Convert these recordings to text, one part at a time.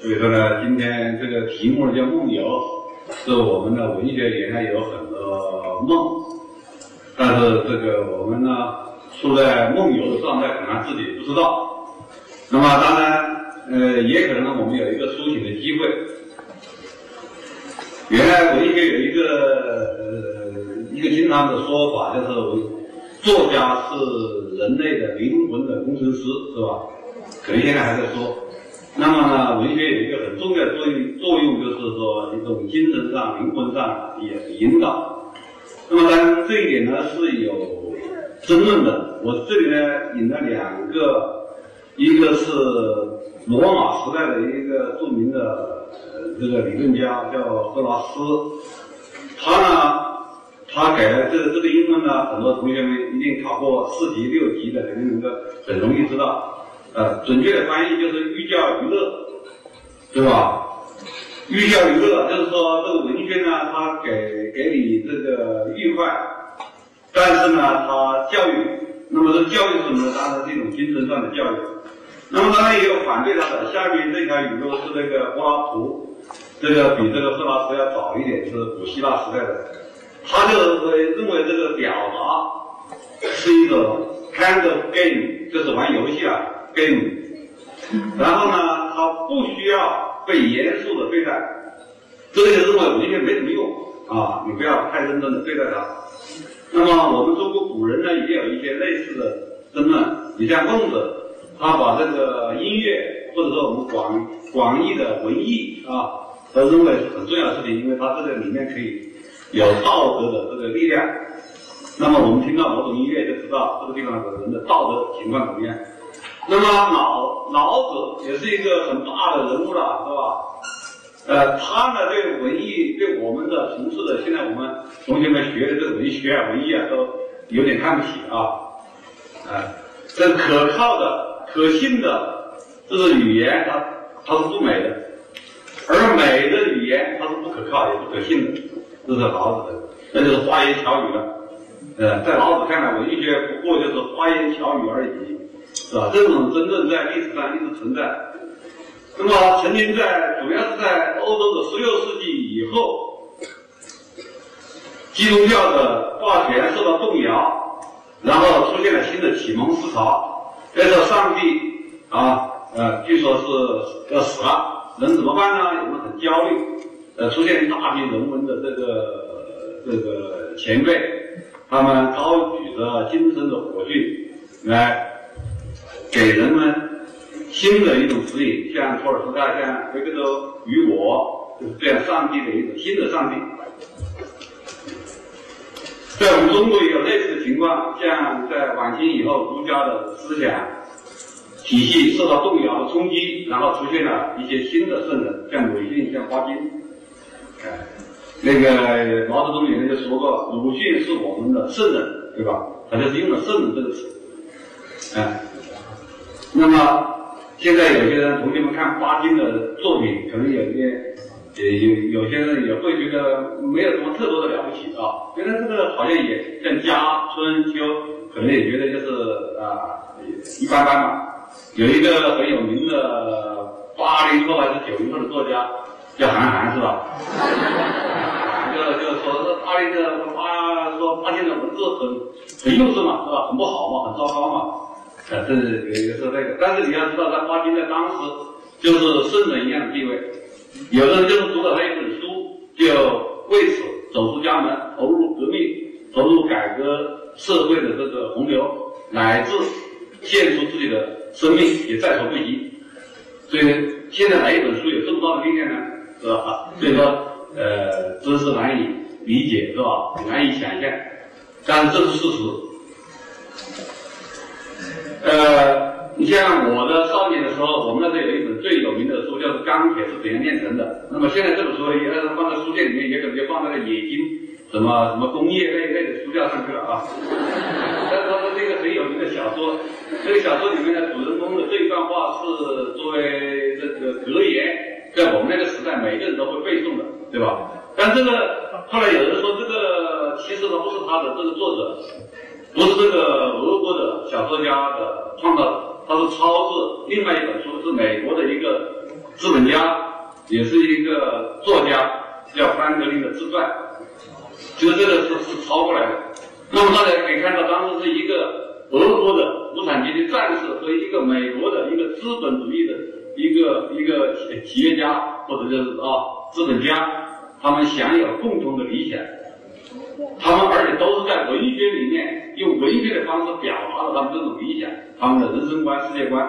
所以说呢，今天这个题目叫梦游，是我们的文学原来有很多梦，但是这个我们呢处在梦游的状态，可能自己不知道。那么当然，呃，也可能我们有一个苏醒的机会。原来文学有一个呃一个经常的说法，就是作家是人类的灵魂的工程师，是吧？可能现在还在说。那么呢，文学有一个很重要的作用，作用就是说一种精神上、灵魂上也引导。那么当然这一点呢是有争论的。我这里呢引了两个，一个是罗马时代的一个著名的呃这个理论家叫赫拉斯，他呢他给了这这个英文呢，很多同学们一定考过四级、六级的，肯定能够很容易知道。呃，准确的翻译就是寓教于乐，对吧？寓教于乐就是说这个文学呢，它给给你这个愉快，但是呢，它教育，那么这教育是什么呢？当然是一种精神上的教育。那么当然也有反对他的，下面这条语录是那个柏拉图，这个比这个赫拉斯要早一点，是古希腊时代的，他就认为这个表达是一种 kind of game，就是玩游戏啊。game，然后呢，他不需要被严肃的对待，这个就认为文学没什么用啊，你不要太认真的对待它。那么我们中国古人呢，也有一些类似的争论。你像孟子，他把这个音乐或者说我们广广义的文艺啊，都认为是很重要的事情，因为它这个里面可以有道德的这个力量。那么我们听到某种音乐，就知道这个地方的人的道德情况怎么样。那么老老子也是一个很大的人物了，是吧？呃，他呢对文艺，对我们的从事的，现在我们同学们学的这个文学啊、文艺啊，都有点看不起啊。啊，这可靠的、可信的，这是语言，它它是不美的；而美的语言，它是不可靠也不可信的。这是老子的，那就是花言巧语了。呃，在老子看来，文学不过就是花言巧语而已。是吧？这种争论在历史上一直存在。那么，曾经在主要是在欧洲的十六世纪以后，基督教的霸权受到动摇，然后出现了新的启蒙思潮。那时候，上帝啊，呃，据说是要死了，人怎么办呢？人们很焦虑，呃，出现一大批人文的这个这个前辈，他们高举着精神的火炬来。给人们新的一种指引，像托尔斯泰、像维克多与我，就是这样上帝的一种新的上帝。在我们中国也有类似的情况，像在晚清以后，儒家的思想体系受到动摇的冲击，然后出现了一些新的圣人，像鲁迅、像巴金。哎，那个毛泽东原来就说过，鲁迅是我们的圣人，对吧？他就是用了“圣人”这个词，哎。那么现在有些人同学们看巴金的作品，可能有些也有有些人也会觉得没有什么特别的了不起啊，觉得这个好像也像家春秋，可能也觉得就是啊一般般吧。有一个很有名的八零后还是九零后的作家叫韩寒，是吧？就就说这八零的八说巴金的文字很很幼稚嘛，是吧？很不好嘛，很糟糕嘛。啊，这是有一个说这个，但是你要知道，他巴金在当时就是圣人一样的地位。有的人就是读了他一本书，就为此走出家门，投入革命，投入改革社会的这个洪流，乃至献出自己的生命也在所不惜。所以现在哪一本书有这么大的力量呢？是吧？所以说，呃，真是难以理解，是吧？难以想象，但是这是事实。呃，你像我的少年的时候，我们那时有一本最有名的书，叫做《钢铁是怎样炼成的》。那么现在这本书也放在书店里面，也可能就放在了冶金什么什么工业类类的书架上去了啊。但是它是一个很有名的小说，这个小说里面的主人公的这一段话是作为这个格言，在我们那个时代，每个人都会背诵的，对吧？但这个后来有人说，这个其实它不是他的，这个作者。不是这个俄国的小说家的创造，他是抄自另外一本书，是美国的一个资本家，也是一个作家，叫富兰克林的自传。就这个是是抄过来的。那么大家可以看到，当时是一个俄国的无产阶级战士和一个美国的一个资本主义的一个一个企业家或者就是啊资本家，他们享有共同的理想。他们而且都是在文学里面用文学的方式表达了他们这种理想，他们的人生观、世界观。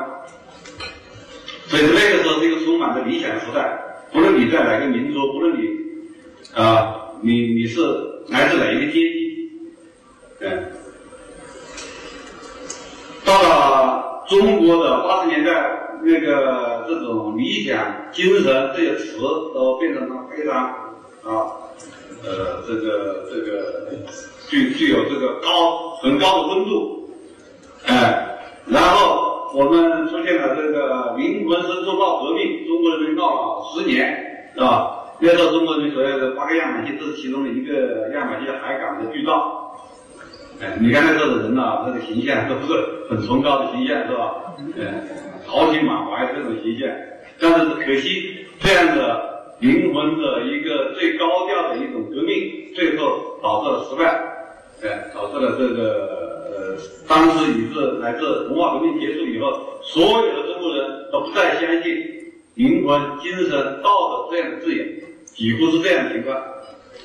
所以那个时候是一个充满着理想的时代。不论你在哪个民族，不论你啊，你你是来自哪一个阶级，嗯，到了中国的八十年代，那个这种理想精神这些词都变成了非常啊。呃，这个这个具具有这个高很高的温度，哎，然后我们出现了这个灵魂深处闹革命，中国人民闹了十年，是吧？那时候中国人民所有的八个样板戏，这是其中的一个样板戏——海港的剧照。哎，你看那时候的人呐，那个形象都是很崇高的形象，是吧？嗯，豪情满怀这种形象，但是可惜这样的。灵魂的一个最高调的一种革命，最后导致了失败，哎，导致了这个呃，当时以致乃至文化革命结束以后，所有的中国人都不再相信灵魂、精神、道德这样的字眼，几乎是这样的情况。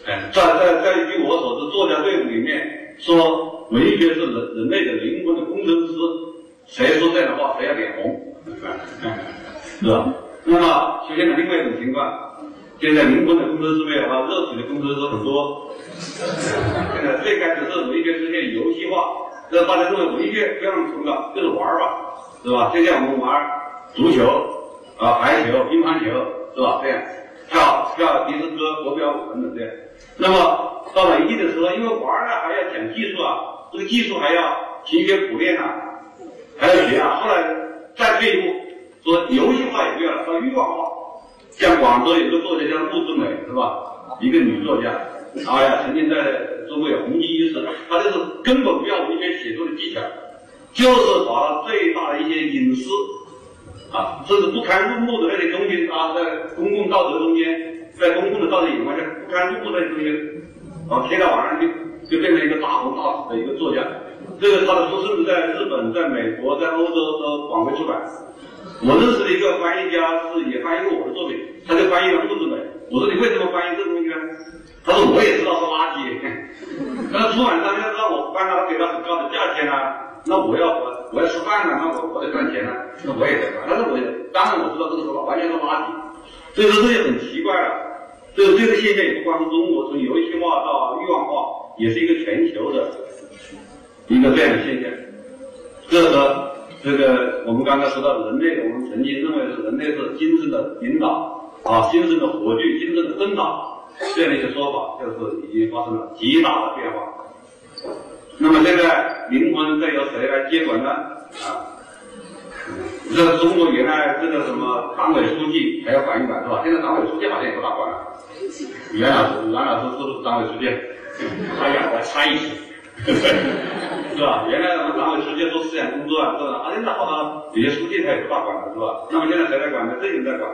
哎，在在在据我所知，作家队伍里面说文学是人人类的灵魂的工程师，谁说这样的话，谁要脸红，是吧？那么出现了另外一种情况。现在灵魂的工程师没有了，肉体的工程师很多。现在最开始是文学出现游戏化，这大家认为文学非常崇高，就是玩儿吧，是吧？就像我们玩足球啊、排球、乒乓球，是吧？这样跳跳迪斯科、国标舞等等这样。那么到了一定的时候，因为玩儿呢还要讲技术啊，这个技术还要勤学苦练啊，还要学啊。后来再退一步，说游戏化也不要了，到欲望化。像广州有个作家叫陆之美，是吧？一个女作家，哎呀，曾经在中国有红极一时。她就是根本不要文学写作的技巧，就是把她最大的一些隐私啊，甚至不堪入目的那些东西啊，在公共道德中间，在公共的道德眼光下不堪入目的那些东西，啊，贴到网上去就变成一个大红大紫的一个作家。这个他的书甚至在日本、在美国、在欧洲都广为出版。我认识的一个翻译家是也翻译过我的作品，他就翻译了《木子美》。我说你为什么翻译这东西呢？他说我也知道是垃圾，那出版商要让我翻他给他很高的价钱啊，那我要我我要吃饭啊，那我我得赚钱啊，那我也得翻。但是我当然我知道这个说法完全是垃圾，所以说这就很奇怪了。这个这个现象也不光是中国，从游戏化到欲望化，也是一个全球的一个这样的现象。这个。这个我们刚才说到人类，我们曾经认为是人类是精神的领导啊，精神的火炬，精神的灯塔，这样的一个说法，就是已经发生了极大的变化。那么现在灵魂再由谁来接管呢？啊，这个中国原来这个什么党委书记还要管一管是吧？现在党委书记好像也不大管了。袁老师，袁老师是不是党委书记？他要管差一些。是吧？原来我们党委书记做思想工作啊，是吧？啊，现在好多有些书记他也不大管了，是吧？那么现在谁在管呢？这人在管。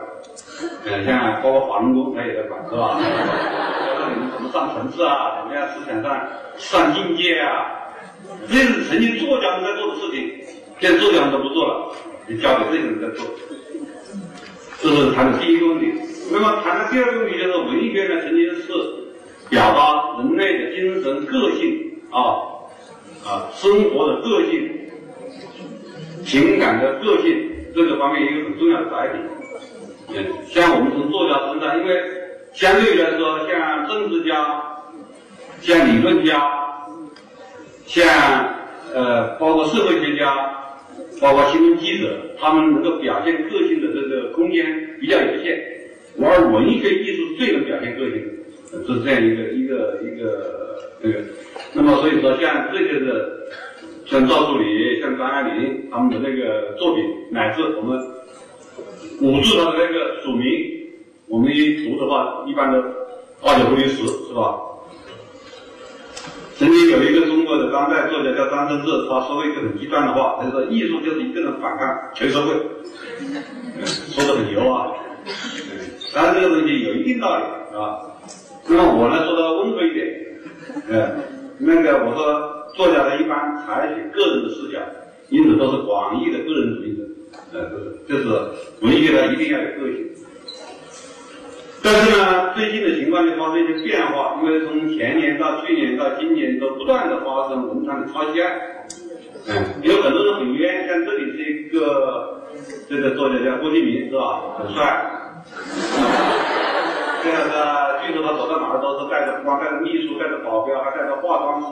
嗯，像包括法轮功他也在管，是吧？教你们怎么上层次啊？怎么样思想上上境界啊？这是曾经作家们在做的事情，现在作家们都不做了，你交给这些人在做。这是谈的第一个问题。那么谈的第二个问题就是文学呢，曾经是表达人类的精神个性啊。啊，生活的个性、情感的个性这个方面一个很重要的载体。嗯，像我们从作家身上，因为相对来说，像政治家、像理论家、像呃，包括社会学家、包括新闻记者，他们能够表现个性的这个空间比较有限，而文学艺术最能表现个性，是这样一个一个一个那个。那么，所以说，像这些的，像赵树理、像张爱玲他们的那个作品，乃至我们五字他的那个署名，我们一读的话，一般都八九不离十，是吧？曾经有一个中国的当代作家叫张承志，他说过一个很极端的话，他说：“艺术就是一个人反抗全社会。”说的很牛啊，当然这个东西有一定道理，是吧？那么我呢说的温和一点，呃，那个我说作家呢一般采取个人的视角，因此都是广义的个人主义者，呃，就是就是文学呢一定要有个性。但是呢，最近的情况就发生一些变化，因为从前年到去年到今年都不断的发生文章的抄袭案，嗯，有很多人很冤，像这里是一个这个作家叫郭敬明是吧？很帅。这个是，据说他走到哪儿都是带着，光带着秘书，带着保镖，还带着化妆师，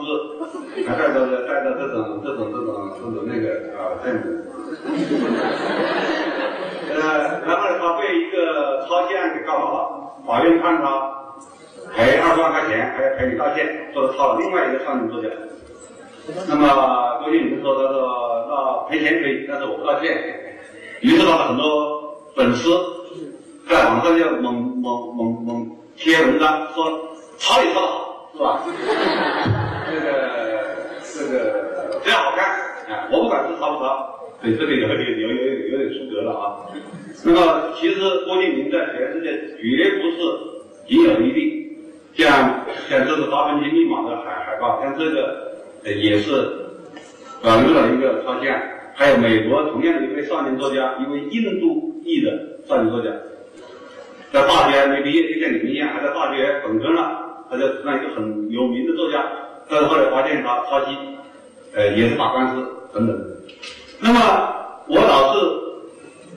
还带着带着这种这种这种这种那个啊这样子。呃，然后他被一个抄袭案给告了，法院判他赔二十万块钱，还要赔礼道歉，说他抄了另外一个少年作家。那么郭敬明说他说那赔钱可以，但是我不道歉。于是他的很多粉丝。在网上就猛猛猛猛贴文章，说抄也抄得好，是吧？这个这个这样好看啊！我不管是抄不抄，对这个有点有有有有点出格了啊。那么其实郭敬明在全世界绝不是仅有一例，像像这是《达芬奇密码》的海海报，像这个也是保留了一个抄袭。还有美国同样的一位少年作家，一位印度裔的少年作家。在大学没毕业，就像你们一样，还在大学本科呢。他就让一个很有名的作家，但是后来发现他抄袭，呃，也是打官司等等。那么我倒是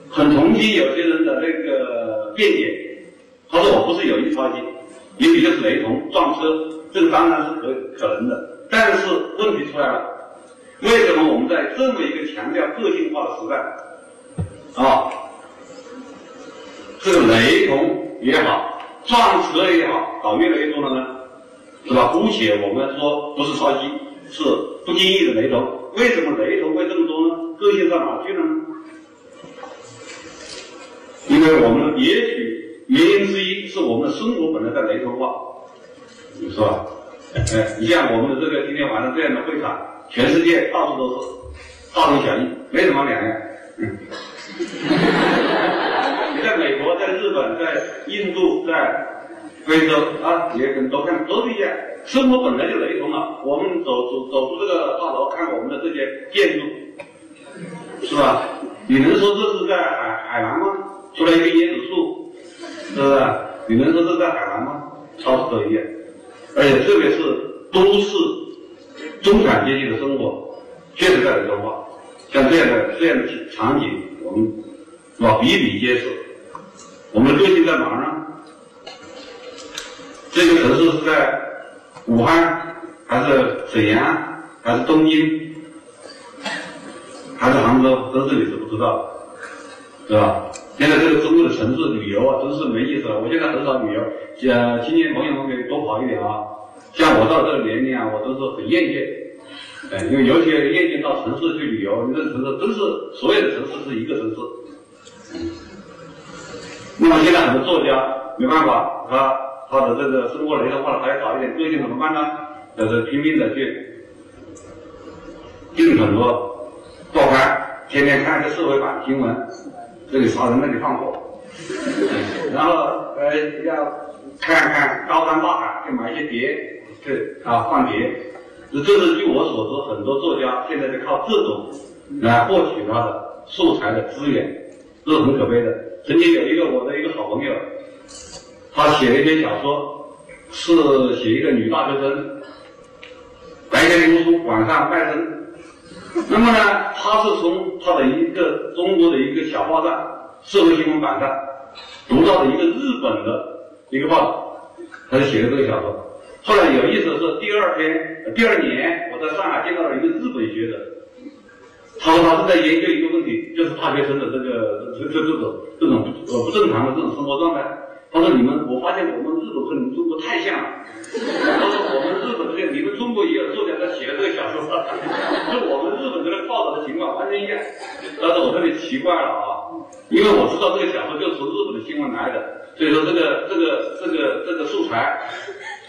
很同情有些人的那个辩解，他说我不是有意抄袭，也许就是雷同撞车，这个当然是可可能的。但是问题出来了，为什么我们在这么一个强调个性化的时代，啊？这个雷同也好，撞车也好，搞越来越多了呢，是吧？姑且我们说不是抄袭，是不经意的雷同。为什么雷同会这么多呢？个性到哪去了呢？因为我们也许原因之一是我们的生活本来在雷同化，是吧？哎，你像我们的这个今天晚上这样的会场，全世界到处都是，大同小异，没什么两样。嗯。在美国，在日本，在印度，在非洲啊，也很多看都是一样。生活本来就雷同了。我们走走走出这个大楼，看我们的这些建筑，是吧？你能说这是在海海南吗？出来一个椰子树，是不是？你能说这是在海南吗？超市都一样。而且特别是都市中产阶级的生活，确实在雷同化。像这样的这样的场景，我们是吧？比比皆是。我们的个性在哪儿呢？这个城市是在武汉，还是沈阳，还是东京，还是杭州？真是你是不知道，是吧？现在这个中国的城市旅游啊，真是没意思了。我现在很少旅游，像青年朋友们可以多跑一点啊。像我到这个年龄啊，我都是很厌倦，哎，因为尤其厌倦到城市去旅游，你这城市真是所有的城市是一个城市。那么现在很多作家没办法，他他的这个生活雷的话，还要找一点个性怎么办呢？就是拼命的去订很多报刊，天天看一些社会版新闻，这里杀人那里放火，然后呃要看看高山大海，去买一些碟，去啊换碟。这是据我所知，很多作家现在就靠这种来获取他的素材的资源，这是很可悲的。曾经有一个我的一个好朋友，他写了一篇小说，是写一个女大学生，白天读书，晚上卖身。那么呢，他是从他的一个中国的一个小报上，社会新闻版上读到的一个日本的一个报道，他就写了这个小说。后来有意思的是，第二天、第二年，我在上海见到了一个日本学者。他说他是在研究一个问题，就是大学生的这个这这这种这种呃不正常的这种生活状态。他说你们，我发现我们日本和你们中国太像了。他说我们日本这个，你们中国也有作家在写了这个小说，就我们日本这个报道的情况完全一样。但是我特别奇怪了啊，因为我知道这个小说就是从日本的新闻来的，所以说这个这个这个这个素材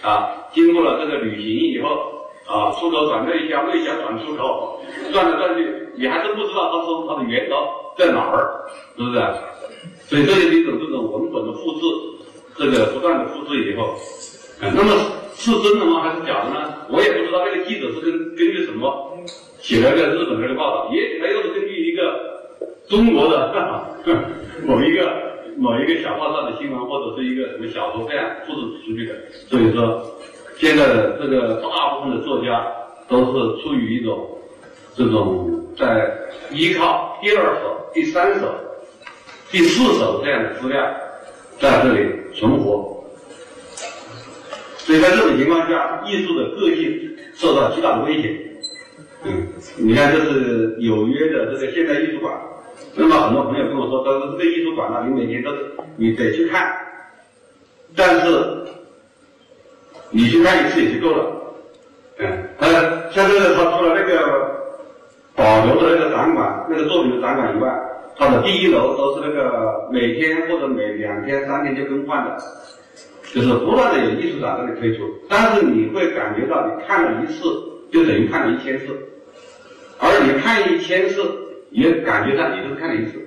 啊，经过了这个旅行以后。啊，出口转内销，内销转出口，转来转去，你还真不知道他说他的源头在哪儿，是不是？所以这就是一种这种文本的复制，这个不断的复制以后，嗯，那么是真的吗？还是假的呢？我也不知道那个记者是根根据什么写了个日本人的报道，也许他又是根据一个中国的 某一个某一个小报上的新闻，或者是一个什么小说这样复制出去的。所以说，现在的这个大部分的作家都是出于一种这种在依靠第二手、第三手。第四手这样的资料在这里存活，所以在这种情况下，艺术的个性受到极大的威胁。嗯，你看，这是纽约的这个现代艺术馆。那么很多朋友跟我说，他说这个艺术馆呢，你每天都你得去看，但是你去看一次也就够了。嗯，他像这个，他除了那个保留的那个展馆、那个作品的展馆以外。它的第一楼都是那个每天或者每两天、三天就更换的，就是不断的有艺术展这里推出。但是你会感觉到，你看了一次就等于看了一千次，而你看一千次也感觉到你就看了一次。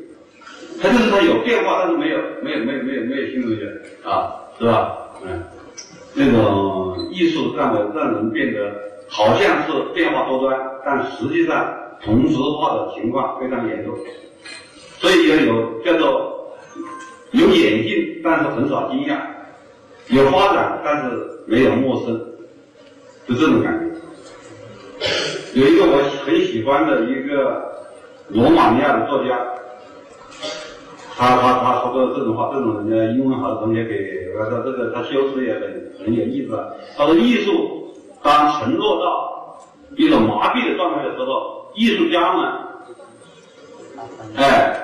它就是它有变化，但是没有没有没有没有没有新东西啊，是吧？嗯，那种艺术让人让人变得好像是变化多端，但实际上同质化的情况非常严重。所以要有叫做有眼镜，但是很少惊讶；有发展，但是没有陌生，就这种感觉。有一个我很喜欢的一个罗马尼亚的作家，他他他说过这种话，这种人家英文好的同学给我说这个他修辞也很很有意思啊。他说艺术当沉落到一种麻痹的状态的时候，艺术家们，哎。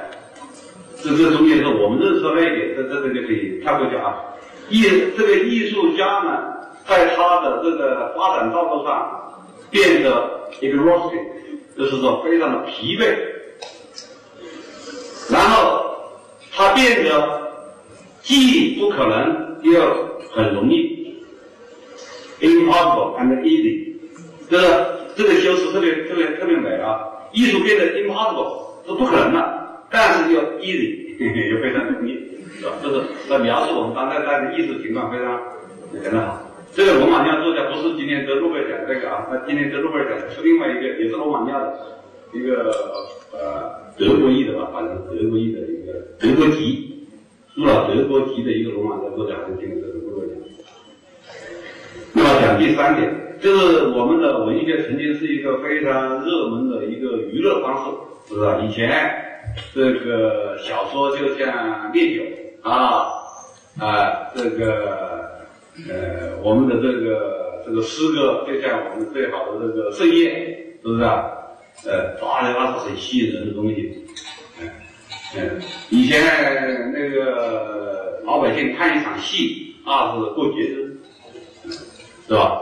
这这中间是我们认识的那一点，这这个就可以跳过去啊。艺这个艺术家呢，在他的这个发展道路上变得 exhausted，就是说非常的疲惫。然后它变得既不可能又很容易，impossible and easy，这个这个修辞特别特别特别美啊。艺术变得 impossible 是不可能的。但是又 easy，又非常容易，是吧？就是在描述我们当代代的艺术情况非常非常好。这个罗马尼亚作家不是今天得诺贝尔奖这个啊，那今天得诺贝尔奖是另外一个，也是罗马尼亚的一个呃德国裔的吧，反正德国裔的一个德国籍，入了德国籍的一个罗马尼亚作家，今天得诺贝尔奖。那么讲第三点，就是我们的文学曾经是一个非常热门的一个娱乐方式，是不是？以前。这个小说就像烈酒啊啊，这个呃，我们的这个这个诗歌就像我们最好的这个盛宴，是不是啊？呃，大的那是很吸引人的东西。嗯嗯，以前那个老百姓看一场戏，那是过节日，是吧？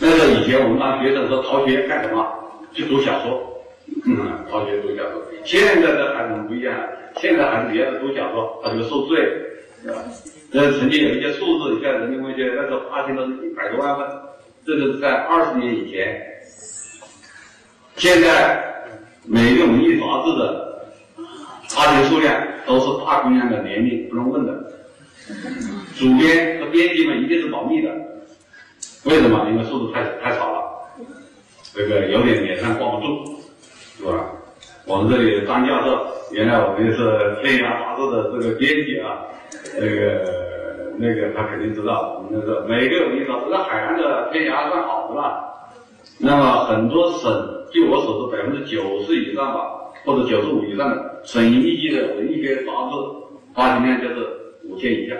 那个以前我们当学生说逃学干什么？去读小说。嗯，逃学读小说。现在的孩子们不一样，现在孩子要是读小说，他就受罪，是吧？那，曾经有一些数字，像人民文学那时候发行了一百多万份，这个是在二十年以前。现在每个文艺杂志的发行数量都是大姑娘的年龄不能问的，主编和编辑们一定是保密的。为什么？因为数字太太少了，这个有点脸上挂不住。是吧？我们这里张教授，原来我们是《天涯》杂志的这个编辑啊，那个那个他肯定知道，我们那个每个文艺杂志，那海南的《天涯》算好的了。那么很多省，据我所知，百分之九十以上吧，或者九十五以上的省一级的文学杂志发行量就是五千以下。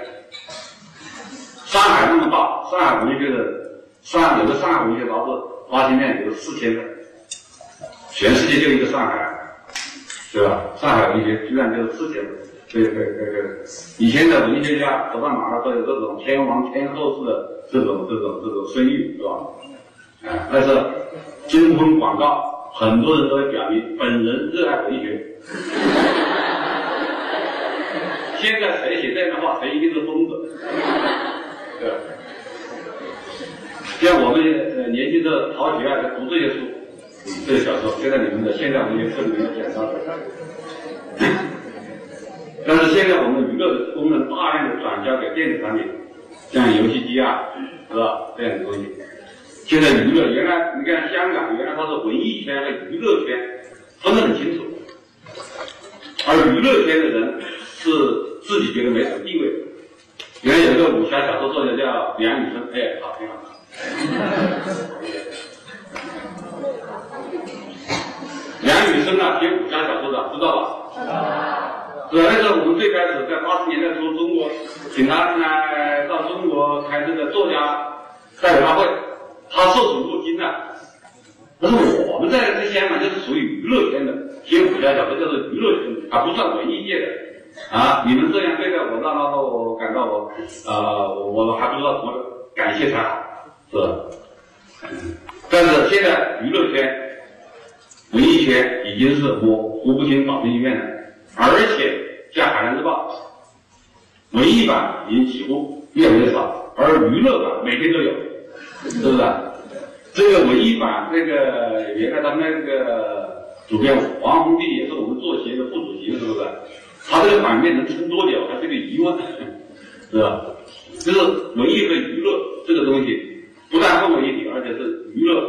上海那么大，上海文学的上有个上海文学杂志发行量有四千份。全世界就一个上海，对吧？上海文学居然就是世界，对对对对。以前的文学家走到哪都有这种天王天后式的这种这种这种声誉，是吧？啊，但是征婚广告，很多人都会表明本人热爱文学。现在谁写这样的话，谁一定是疯子，对吧？像我们呃年轻的逃学啊，就读这些书。这些小说，现在你们的现代文学课里面讲到的，但是现在我们娱乐的功能大量的转交给电子产品，像游戏机啊，是吧？这样的东西。现在娱乐原来你看香港原来它是文艺圈和娱乐圈分得很清楚，而娱乐圈的人是自己觉得没什么地位。原来有一个武侠小说作家叫梁羽生，哎，好，挺好。梁羽生啊，写武侠小说的，知道吧？知道。是？那时候我们最开始在八十年代初，中国请他来到中国开这个作家代表大会，他受宠若惊啊。但是我们在这香港就是属于娱乐圈的，写武侠小说就是娱乐圈，还不算文艺界的啊。你们这样对待我，让让我感到我啊，我还不知道怎么感谢才好，是？但是现在娱乐圈、文艺圈已经是模糊不清、打成一片了。而且像《海南日报》，文艺版已经几乎越来越少，而娱乐版每天都有，是不是？这个文艺版，那个原来他们那个主编王洪弟也是我们作协的副主席，是不是？他这个版面能撑多久，还是个疑问，是吧？就是文艺和娱乐这个东西，不但混为一体，而且是娱乐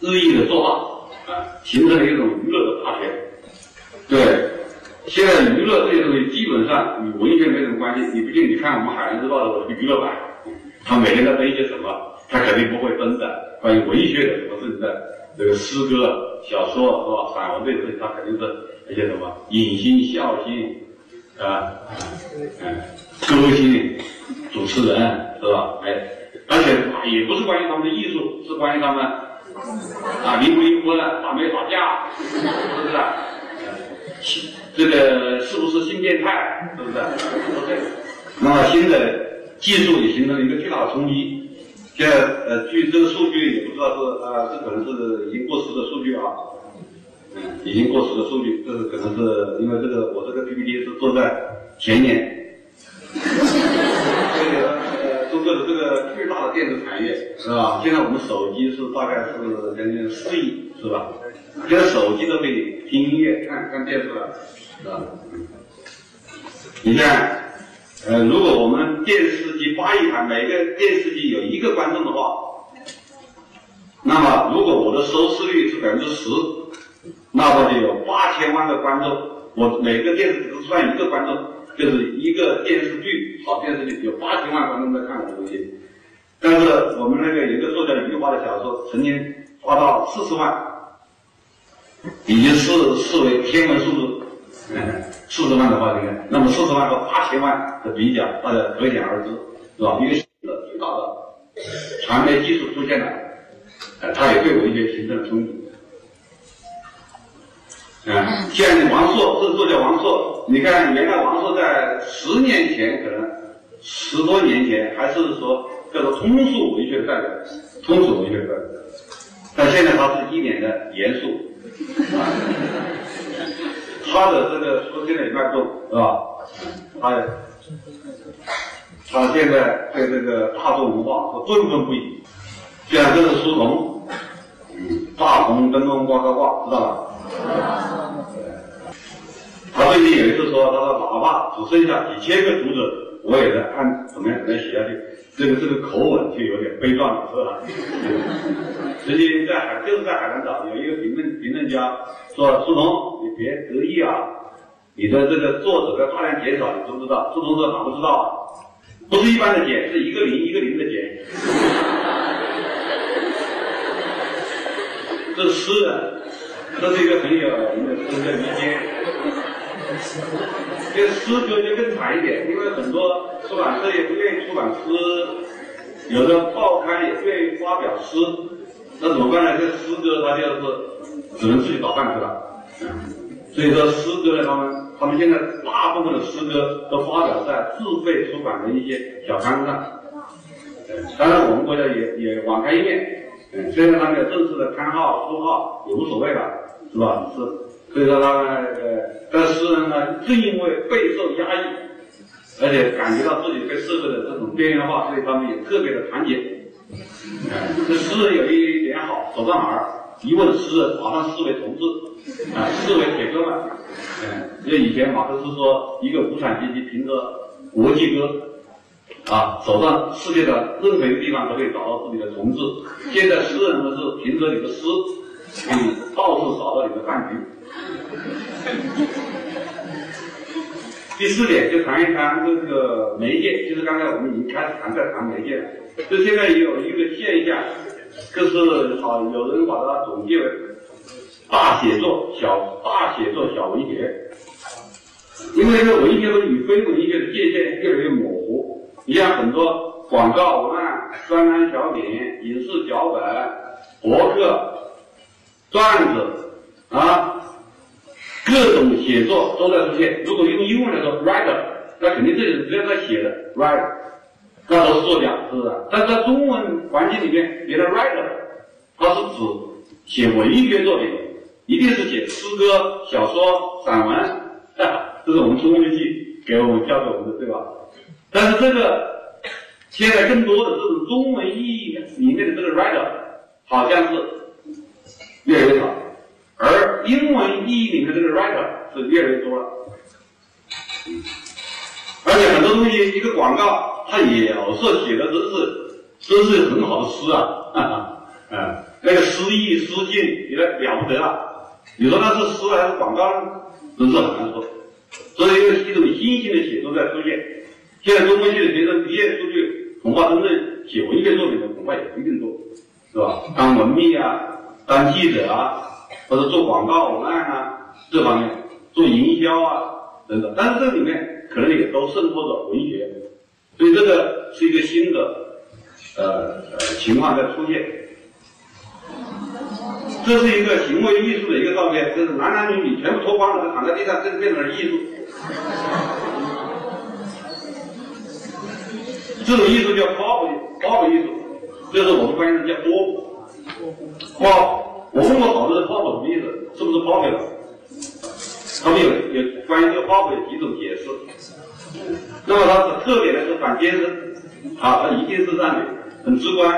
日益的做大，啊，形成了一种娱乐的大圈，对。现在娱乐这些东西基本上与文学没什么关系。你不信，你看我们《海南日报》的娱乐版，他每天在登一些什么？他肯定不会登的关于文学的什么，甚至的这个诗歌、小说是吧？散文这些，他肯定是一些什么影星、笑星啊，嗯，歌星、主持人是吧？哎，而且也不是关于他们的艺术，是关于他们啊离不离婚、打没打架，是不是？这个是不是新变态？是不是？那么新的技术也形成了一个巨大的冲击。现在呃，据这个数据也不知道是啊，这可能是已经过时的数据啊，嗯，已经过时的数据，这是可能是因为这个我这个 PPT 是做在前年，所以呢呃，中国的这个巨大的电子产业是吧？现在我们手机是大概是将近四亿是吧？现在手机都可以听音乐、看看电视了。是吧，你看，呃，如果我们电视机八亿台，每个电视机有一个观众的话，那么如果我的收视率是百分之十，那么就有八千万个观众。我每个电视只算一个观众，就是一个电视剧，好电视剧有八千万观众在看我的东西。但是我们那个有个作家余华的小说，曾经发到四十万，已经是视为天文数字。四十万的话，这个，那么四十万和八千万的比较，大家可想而知，是吧？一个新的巨大的传媒技术出现了，呃，它也对文学形成了冲击。嗯，像王朔，这个作家王朔，你看，原来王朔在十年前，可能十多年前，还是说叫做通俗文学的代表，通俗文学的代表，但现在他是一脸的严肃，啊。他的这个书现在也卖不动，是吧？他他现在对这个大众文化是愤愤不已。像这个书童，大红灯笼挂高挂，知道吧？他最近有一次说，他说哪怕只剩下几千个读者，我也在按怎么样怎么样写下去。这个这个口吻就有点悲壮了，是吧？实际在海就是在海南岛有一个评论评论家说：“苏童，你别得意啊，你的这个作者在大量减少，你知不知道？”苏童说：“哪不知道？不是一般的减，是一个零一个零的减。”这是诗人，这是一个很有名的诗人李坚。这 诗歌就更惨一点，因为很多出版社也不愿意出版诗，有的报刊也不愿意发表诗，那怎么办呢？这诗歌它就是只能自己找饭吃了。所以说诗歌呢，他们他们现在大部分的诗歌都发表在自费出版的一些小刊上。当然我们国家也也网开一面，虽然他们有正式的刊号书号也无所谓了，是吧？是。所以说他们呃，但诗人呢，正因为备受压抑，而且感觉到自己被社会的这种边缘化，所以他们也特别的团结。这诗人有一点好，走到哪儿一问诗人，马上视为同志，啊，视为铁哥们。嗯，因为以前马克思说，一个无产阶级凭着国际歌，啊，走上世界的任何一个地方都可以找到自己的同志。现在诗人们是凭着你的诗，可以到处找到你的饭局。第四点就谈一谈这个媒介，就是刚才我们已经开始谈在谈媒介了。就现在有一个现象，就是好有人把它总结为大写作、小大写作、小文学。因为这个文学和与非文学的界限越来越模糊。你像很多广告文案、专栏小品、影视脚本、博客、段子啊。各种写作都在出现。如果用英文来说，writer，那肯定这个人只要在写的 writer，那都是作家，是不是？但是在中文环境里面，别的 writer，它是指写文学作品，一定是写诗歌、小说、散文，这是我们中文系给我们教给我们的，对吧？但是这个现在更多的这种中文意义里面的这个 writer，好像是越来越少。而英文意义里面这个 writer 是越来越多了，而且很多东西，一个广告，它也是写的真是真是很好的诗啊，哈哈，嗯，那个诗意诗境也了不得啊！你说那是诗还是广告呢？真是很难说。所以一个一种新型的写作在出现。现在中文系的学生毕业出去，恐怕真正写文学作品的恐怕也不一定多，是吧？当文秘啊，当记者啊。或者做广告文案啊，这方面做营销啊等等，但是这里面可能也都渗透着文学，所以这个是一个新的呃呃情况在出现。这是一个行为艺术的一个照片，就是男男女女全部脱光了，就躺在地上，这变成了艺术。这种艺术叫 pop，pop 艺术，就是我们关键是叫多。我问过好多人 pop 什么意思，是不是 pop 了？他们有有关于这个 pop 有几种解释。那么它的特点呢是反尖声，啊，它一定是让你很直观，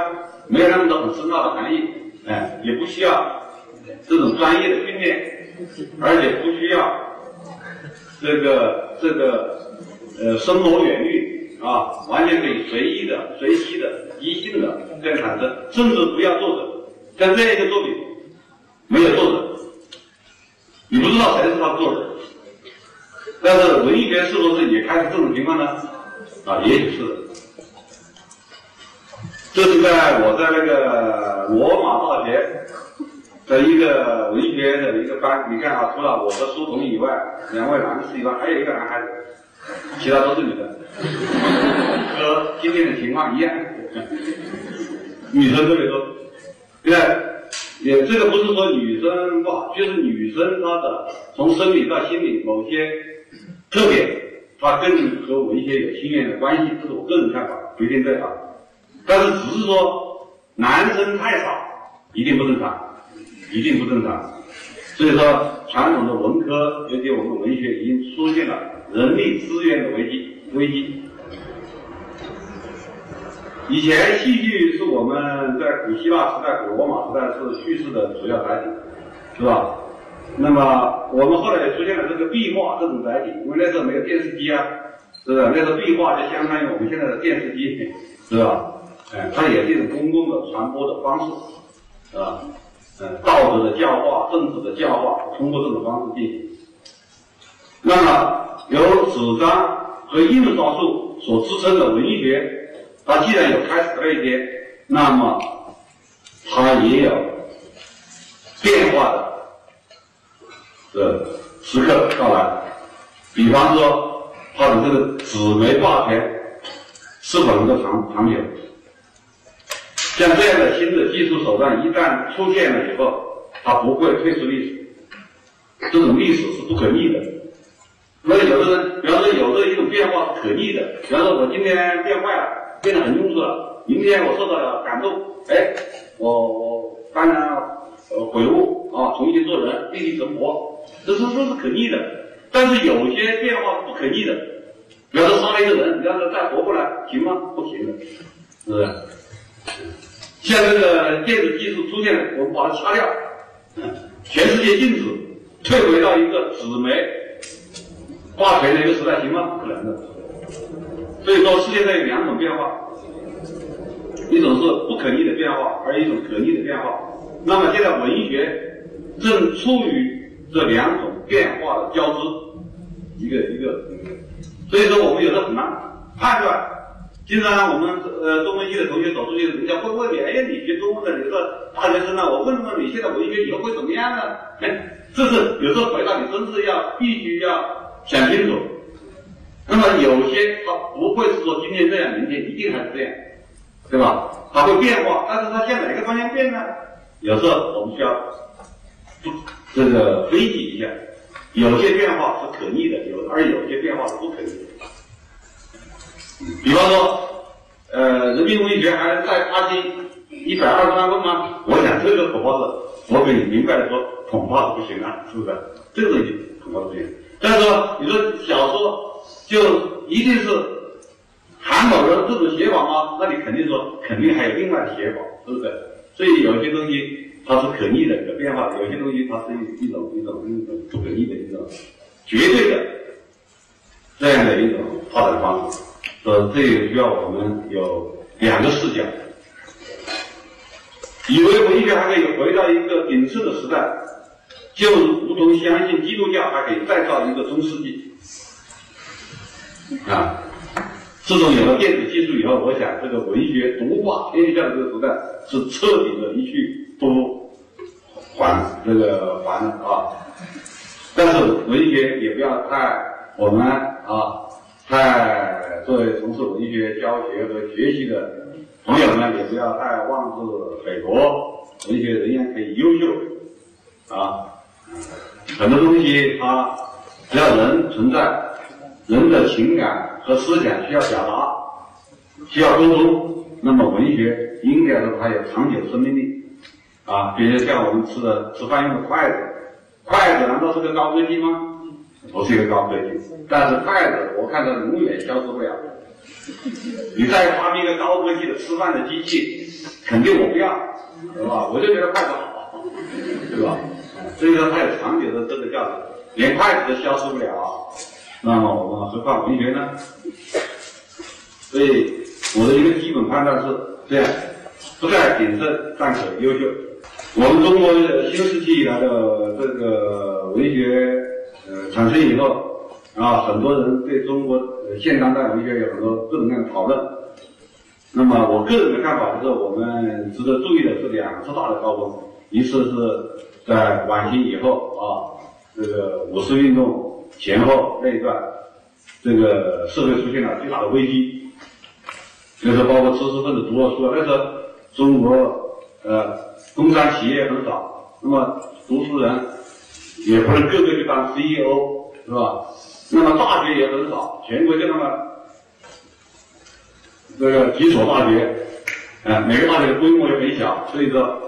没有那么多很深奥的含义，哎，也不需要这种专业的训练，而且不需要这个这个呃深谋远虑啊，完全可以随意的、随机的、即兴的这样产生，甚至不要作者，像这一个作品。没有作者，你不知道谁是他的作者。但是文艺圈是不是也开始这种情况呢？啊，也许是。这是在我在那个罗马大学的一个文学的一个班，你看啊，除了我和书童以外，两位男士以外，还有一个男孩子，其他都是女的，和今天的情况一样，女生特别多，对吧？也这个不是说女生不好，就是女生她的从生理到心理某些特点，她更和文学有亲缘的关系，这是我个人看法，不一定对啊。但是只是说男生太少，一定不正常，一定不正常。所以说传统的文科，尤其我们文学已经出现了人力资源的危机危机。以前戏剧是我们在古希腊时代、古罗马时代是叙事的主要载体，是吧？那么我们后来也出现了这个壁画这种载体，因为那时候没有电视机啊，是吧？那时候壁画就相当于我们现在的电视机，是吧？哎，它也是一种公共的传播的方式，是吧？嗯，道德的教化、政治的教化，通过这种方式进行。那么由纸张和印刷术所支撑的文学。它既然有开始的那一天，那么它也有变化的的时刻到来。比方说，它的这个纸媒霸权是否能够长长久？像这样的新的技术手段一旦出现了以后，它不会退出历史，这种历史是不可逆的。所以有的人，比方说有的一种变化是可逆的，比方说我今天变坏了。变得很庸俗了。明天我受到了感动，哎，我我当然呃悔悟啊，重新做人，立地成佛，这是这是可逆的。但是有些变化是不可逆的，比方说杀了一个人，你让他再活过来，行吗？不行的，是不是？像这个电子技术出现，我们把它掐掉，全世界禁止，退回到一个纸媒挂锤的一个时代行吗？不可能的。所以说，世界上有两种变化，一种是不可逆的变化，而一种可逆的变化。那么现在文学正处于这两种变化的交织，一个一个，所以说我们有时候很难判断。经常我们呃中文系的同学走出去，人家会问你，哎呀，你学中文的，你个大学生呢？我问问你，现在文学以后会怎么样呢？哎，这是有时候回答你真是要必须要想清楚。那么有些它不会是说今天这样，明天一定还是这样，对吧？它会变化，但是它向哪个方向变呢？有时候我们需要这个分析一下，有些变化是可逆的，有而有些变化是不可逆的。比方说，呃，人民文学还在发行一百二十万份吗？我想这个恐怕是，我给你明白的说，恐怕是不行啊，是不是？这个东西恐怕是不行。但是说，你说小说就一定是韩某人这种写法吗？那你肯定说，肯定还有另外写法，是不是？所以有些东西它是可逆的、可变化，有些东西它是一一种一种一种不可逆的一种绝对的这样的一种发展方式。呃，这也需要我们有两个视角，以为文学还可以回到一个鼎盛的时代，就如同相信基督教还可以再造一个中世纪。啊，自从有了电子技术以后，我想这个文学独霸天下这个时代是彻底的一去不还这个还了啊。但是文学也不要太我们啊太。作为从事文学教学和学习的朋友们，也不要太妄自菲薄。文学仍然可以优秀啊，很多东西它只要人存在，人的情感和思想需要表达，需要沟通，那么文学应该说它有长久生命力啊。比如像我们吃的吃饭用的筷子，筷子难道是个高科技吗？不是一个高科技，但是筷子我看它永远消失不了。你再发明一个高科技的吃饭的机器，肯定我不要，对吧？我就觉得筷子好，对吧？所以说它有长久的这个价值，连筷子都消失不了，那么我们何况文学呢？所以我的一个基本判断是这样：不在鼎盛，但可优秀。我们中国新世纪以来的这个文学。呃，产生以后啊，很多人对中国现当代文学有很多各种各样的讨论。那么，我个人的看法就是，我们值得注意的是两次大的高峰，一次是在晚清以后啊，这个五四运动前后那一段，这个社会出现了巨大的危机，就是包括知识分子读了书，那时候中国呃工商企业很少，那么读书人。也不能个个去当 CEO，是吧？那么大学也很少，全国就那么这个几所大学，啊，每个大学规模也很小，所以说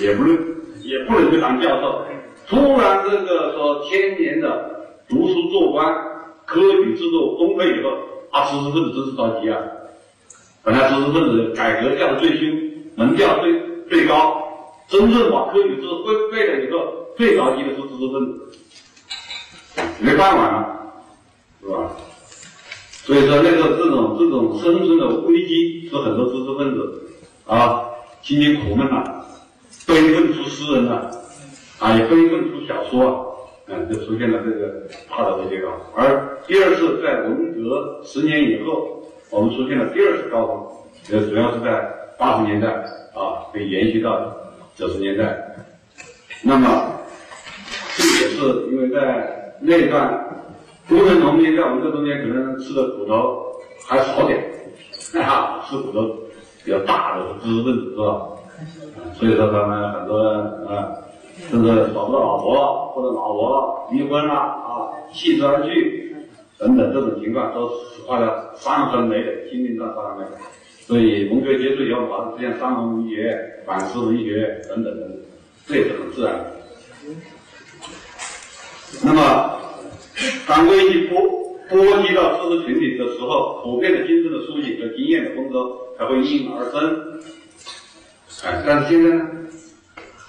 也不能也不能去当教授。突然这个说千年的读书做官、科举制度崩溃以后，啊，知识分子真是着急啊！本来知识分子改革叫的最凶，门调最最高，真正把科举制度背背了以后。最着急的是知识分子，没办法了，是吧？所以说，那个这种这种生存的危机，是很多知识分子啊，心里苦闷呐，悲愤出诗人呐，啊，也悲愤出小说，啊，嗯，就出现了这个大的这个。而第二次在文革十年以后，我们出现了第二次高峰，呃，主要是在八十年代啊，被延续到九十年代，那么。这也是因为在那段工人农民在我们这中间可能吃的苦头还少点，哈啊，吃苦头比较大的知识分子是吧？所以说他们很多人啊，甚至找不到老婆或者老婆离婚了啊，弃之而去等等这种情况都画了伤痕累累，心灵上伤痕累累。所以文革结束以后，马上出现伤痕文学、反思文学等等等等，这也是很自然。那么，当危机波波及到知识群体的时候，普遍的精神的苏醒和经验的风格才会应运而生。哎，但是现在呢？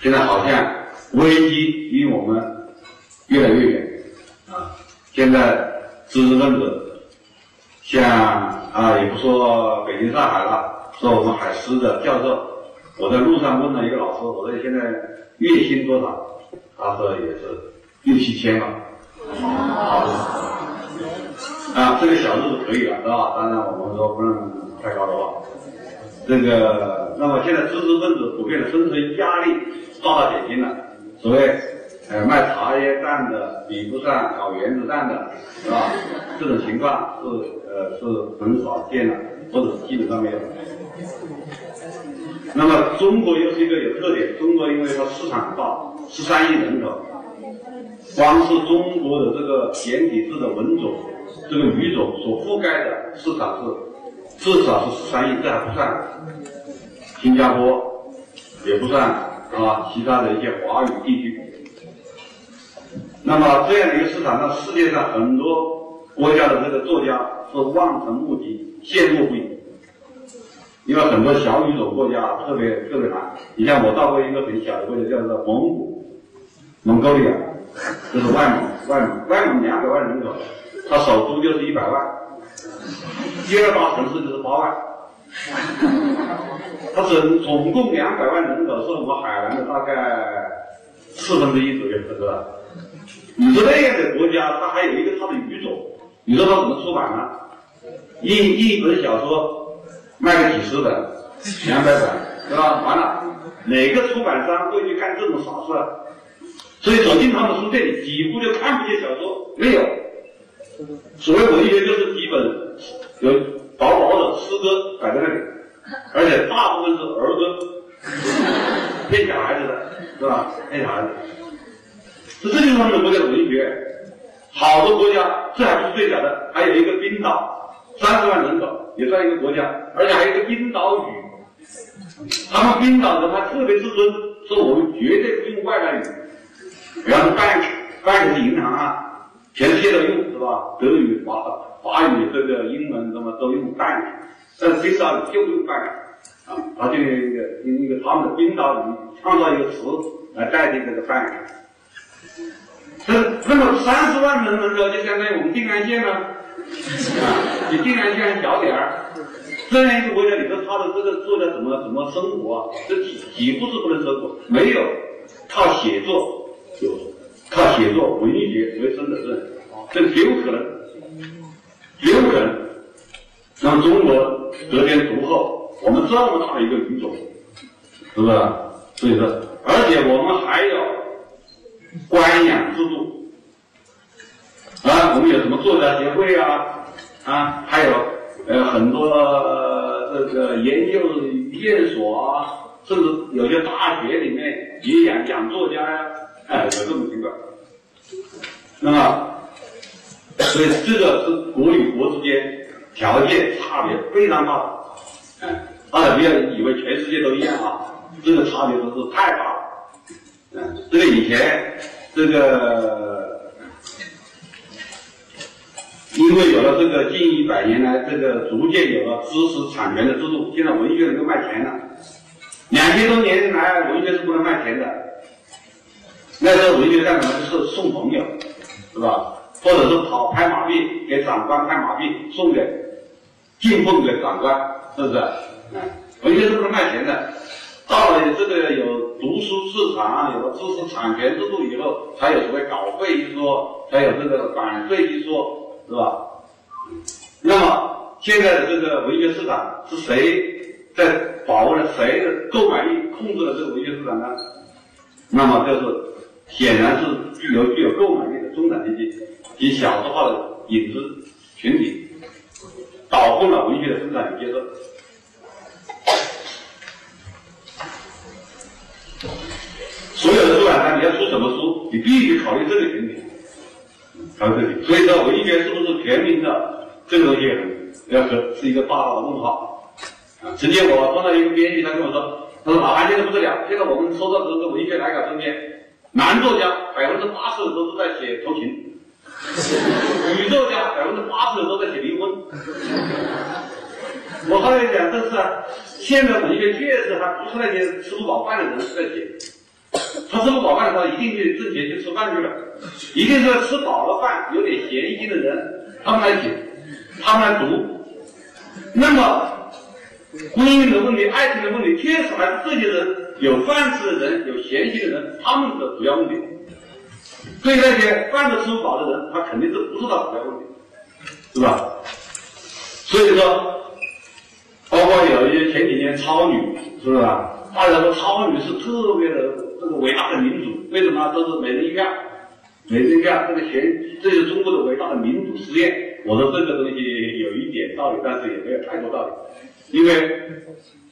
现在好像危机离我们越来越远啊！现在知识分子，像啊，也不说北京、上海了，说我们海师的教授，我在路上问了一个老师，我说现在月薪多少？他说也是六七千吧。啊，这个小日子可以了，是吧？当然我们说不能太高的话。这个，那么现在知识分子普遍的生存压力大大减轻了。所谓，呃，卖茶叶蛋的比不上搞原子弹的，是吧？这种情况是呃是很少见的，或者基本上没有。那么中国又是一个有特点，中国因为它市场大，十三亿人口，光是中国的这个简体字的文种，这个语种所覆盖的市场是至少是十三亿，这还不算新加坡，也不算啊其他的一些华语地区。那么这样的一个市场，上，世界上很多国家的这个作家是望尘莫及，羡慕不已。因为很多小语种国家特别特别难，你像我到过一个很小的国家，叫做蒙古，蒙古利亚，就是外蒙，外蒙，外蒙两百万人口，它首都就是一百万，第二大城市就是八万，他总总共两百万人口，是我们海南的大概四分之一左右，是吧？你说那样的国家，它还有一个它的语种，你说它怎么出版呢？一一本小说。卖个几十本、两百本，是吧？完了，哪个出版商会去干这种傻事？所以走进他们书店里，几乎就看不见小说，没有。所谓文学，就是几本有薄薄的诗歌摆在那里，而且大部分是儿歌，骗小孩子的，是吧？骗小孩子。这这就是他们的国家的文学。好多国家，这还不是最小的，还有一个冰岛，三十万人口。也算一个国家，而且还有一个冰岛语。他们冰岛人他特别自尊，说我们绝对不用外来语，比方说 bank，bank 是银行啊，全世界都用是吧？德语、法语法语、这个英文什么都用 bank，但是冰岛就用 bank，啊，他就用一个用一个他们的冰岛语创造一个词来代替这个 bank。这那么三十万人人口就相当于我们定安县了。啊，比定安县还小点儿，这样一个国家你说，他的这个做的怎么怎么生活？这几几乎是不能生活，没有靠写作有靠写作文学为生的人，这绝不可能，有可能。让中国得天独厚，我们这么大的一个语种，是不是？所以说，而且我们还有官养制度。啊，我们有什么作家协会啊？啊，还有呃很多这个研究院所啊，甚至有些大学里面也养养作家呀，哎，有这种情况。那么，所以这个是国与国之间条件差别非常大的，哎，大家不要以为全世界都一样啊，这个差别都是太大了。嗯，这个以前这个。因为有了这个近一百年来，这个逐渐有了知识产权的制度，现在文学能够卖钱了。两千多年来，文学是不能卖钱的。那时候文学干什么？就是送朋友，是吧？或者是跑拍马屁，给长官拍马屁，送给敬奉给长官，是不是？嗯，文学是不是卖钱的。到了这个有读书市场，有了知识产权制度以后，才有所谓稿费一说，才有这个版税一说。是吧？那么现在的这个文学市场是谁在把握了谁的购买力，控制了这个文学市场呢？那么就是显然是具有具有购买力中产阶级及小众化的影子群体，导控了文学的生产与接受。所有的出版商，你要出什么书，你必须考虑这个群体。考虑这里，所以说文学是不是全民的这个东西，要是是一个大的问号。曾经我碰到一个编辑，他跟我说，他说老韩现在不得了，现在我们收到的这个文学来稿中间，男作家百分之八十都是在写偷情，女作家百分之八十都在写离婚。我后来讲，这是现在文学确实还不是那些吃不饱饭的人在写。他吃不饱饭的时候，一定去挣钱去吃饭去了，一定是吃饱了饭、有点闲心的人他们来写，他们来读。那么，婚姻的问题、爱情的问题，确实还是这些人有饭吃的人、有闲心的人，他们的主要问题。对那些饭都吃不饱的人，他肯定是不是他主要问题，是吧？所以说，包括有一些前几年超女，是不是啊？大家说超女是特别的这个伟大的民主，为什么？都是每人一票，每人一票，这个钱，这是中国的伟大的民主实验。我说这个东西有一点道理，但是也没有太多道理，因为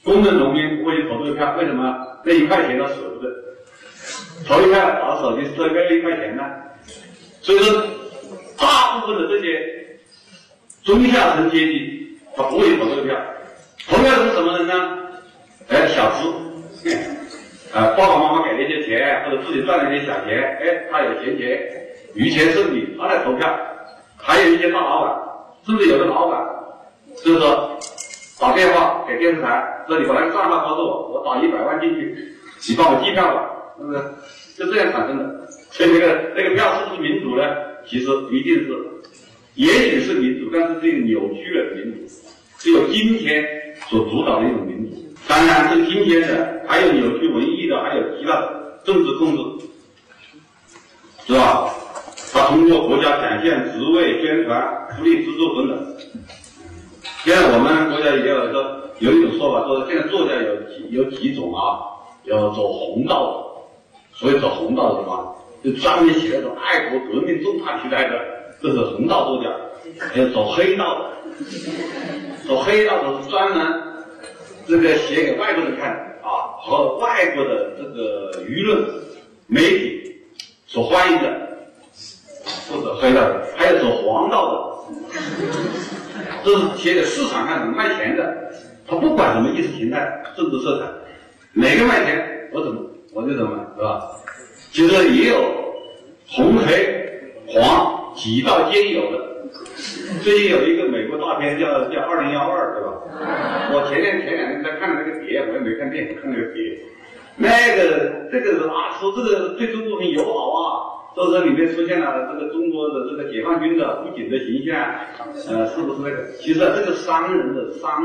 工人农民不会去投这个票，为什么？那一块钱他舍不得，投一票打手机是多个一块钱呢？所以说，大部分的这些中下层阶级，他不会投这个票，投票的是什么人呢？哎，小资。啊，爸爸妈妈给了一些钱，或者自己赚了一些小钱，哎，他有闲钱，余钱剩余，他来投票。还有一些大老板，甚至有的老板，就是说打电话给电视台，说你把那个账号告诉我，我打一百万进去，你帮我计票吧，是不是？就这样产生的。所以那个那个票是不是民主呢？其实一定是，也许是民主，但是是一个扭曲了民主，是有今天所主导的一种民主。当然，这个今天的还有扭曲文艺的，还有其他政治控制，是吧？他通过国家展现职位、宣传、福利资助等等。现在我们国家也有说有一种说法，说现在作家有几有几种啊，要走红道的。所以走红道的什么？就专门写那种爱国革命重大题材的，这是红道作家。还有走黑道的，走黑道的是专门。这个写给外国人看啊，和外国的这个舆论媒体所欢迎的，或者黑的，还有走黄道的，这是写给市场上的卖钱的，他不管什么意识形态、政治色彩，哪个卖钱我怎么我就怎么，是吧？其实也有红黑黄几道兼有的。最近有一个美国大片叫叫《二零幺二》，对吧？我前天前两天在看那个碟，我也没看电影，看那个碟。那个这个啊，说这个对中国很友好啊，说里面出现了这个中国的这个解放军的武警的形象，呃，是不是那个？其实这个商人的商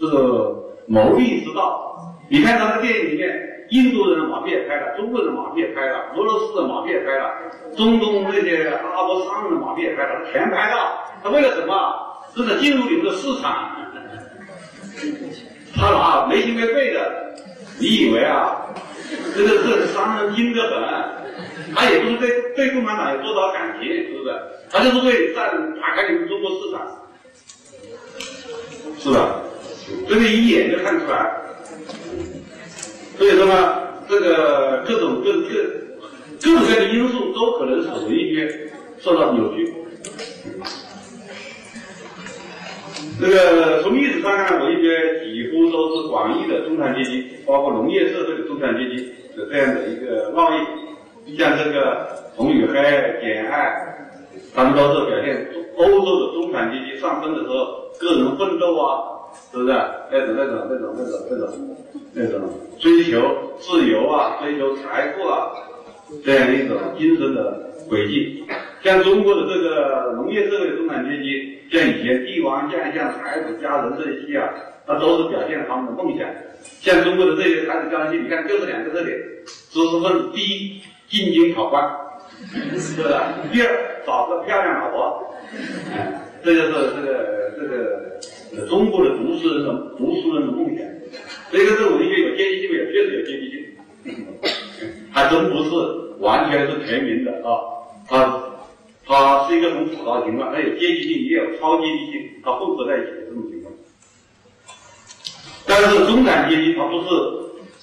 这个谋利之道，你看他的电影里面。印度人的马屁也拍了，中国人的马屁也拍了，俄罗斯的马屁也拍了，中东那些阿拉伯商人的马屁也拍了，他全拍了。他为了什么？是在进入你们的市场。他拿没心没肺的，你以为啊？这个这个商人精得很，他也不是对对共产党有多少感情，是不是？他就是为占打开你们中国市场，是吧？这个一眼就看出来。所以说呢，这个各种各各各种各样的因素都可能使文学受到扭曲。这个从历史上看，文学几乎都是广义的中产阶级，包括农业社会的中产阶级的这样的一个贸易。像这个《红与黑》《简爱》，他们都是表现欧洲的中产阶级上升的时候个人奋斗啊。是不是那种那种那种那种那种那种追求自由啊，追求财富啊，这样一种精神的轨迹？像中国的这个农业社会的中产阶级，像以前帝王将相、才子佳人这些啊，那都是表现他们的梦想。像中国的这些才子佳人，你看就是两个特点：知识分子第一进京考官，是不是？第二找个漂亮老婆，这就是这个这个。中国的读书人的读书人的梦想，这个是文学有阶级性没有？确实有阶级性，还真不是完全是全民的啊。它它是一个很复杂的情况，它有阶级性，也有超阶级性，它混合在一起的这种情况。但是中产阶级它不是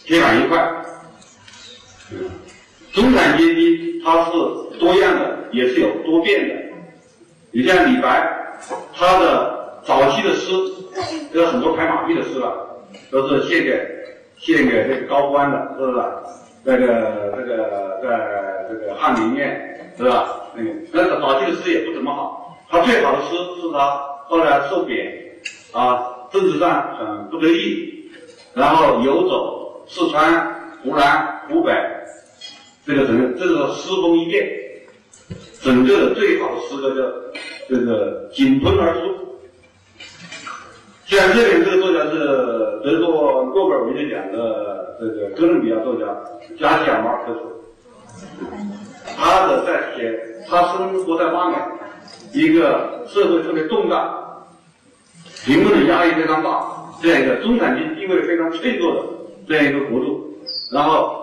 铁板一块，嗯中产阶级它是多样的，也是有多变的。你像李白，他的。早期的诗，有很多拍马屁的诗了，都是献给献给这个高官的，是不是？那个那个在这个翰林院，是吧？那个那个早期的诗也不怎么好，他最好的诗是他后来受贬，啊，政治上很不得意，然后游走四川、湖南、湖北，这个整个这个诗风一变，整个的最好的诗歌就这个井喷而出。像这边这个作家是得过诺贝尔文学奖的这个哥伦比亚作家加西亚马尔克斯，他的在写他生活在巴美，一个社会特别动荡、贫困的压力非常大这样一个中产阶级地位非常脆弱的这样一个国度，然后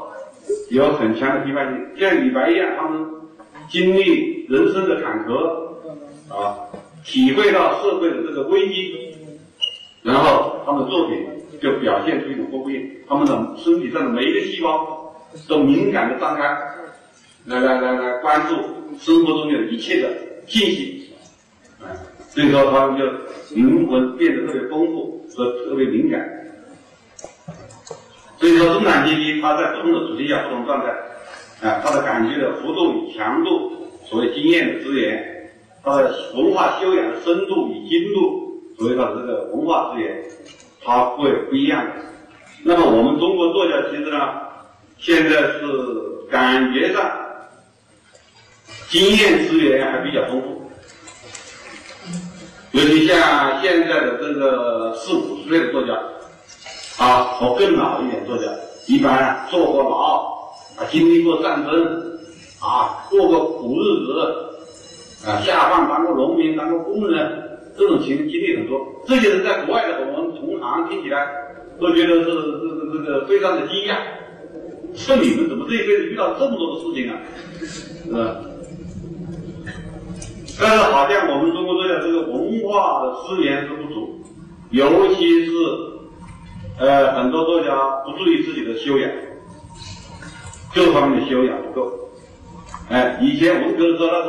有很强的批判性，像李白一样，他们经历人生的坎坷啊，体会到社会的这个危机。然后他们的作品就表现出一种丰富性，他们的身体上的每一个细胞都敏感的张开，来来来来关注生活中的一切的信息，啊，所以说他们就灵魂变得特别丰富和特别敏感。所以说中产阶级他在不同的处境下不同状态，啊，他的感觉的幅度与强度，所谓经验的资源，他的文化修养的深度与精度。所以他的这个文化资源，它会不一样。那么我们中国作家其实呢，现在是感觉上经验资源还比较丰富，尤其像现在的这个四五十岁的作家，啊我更老一点作家，一般坐过牢，啊经历过战争，啊过过苦日子，啊下放当过农民，当过工人。这种情经历很多，这些人在国外的我们同行听起来都觉得是这个这个非常的惊讶，说你们怎么这一辈子遇到这么多的事情啊？是吧？但是好像我们中国作家这个文化的资源是不足，尤其是呃很多作家不注意自己的修养，各方面的修养不够。哎，以前文革的时候那是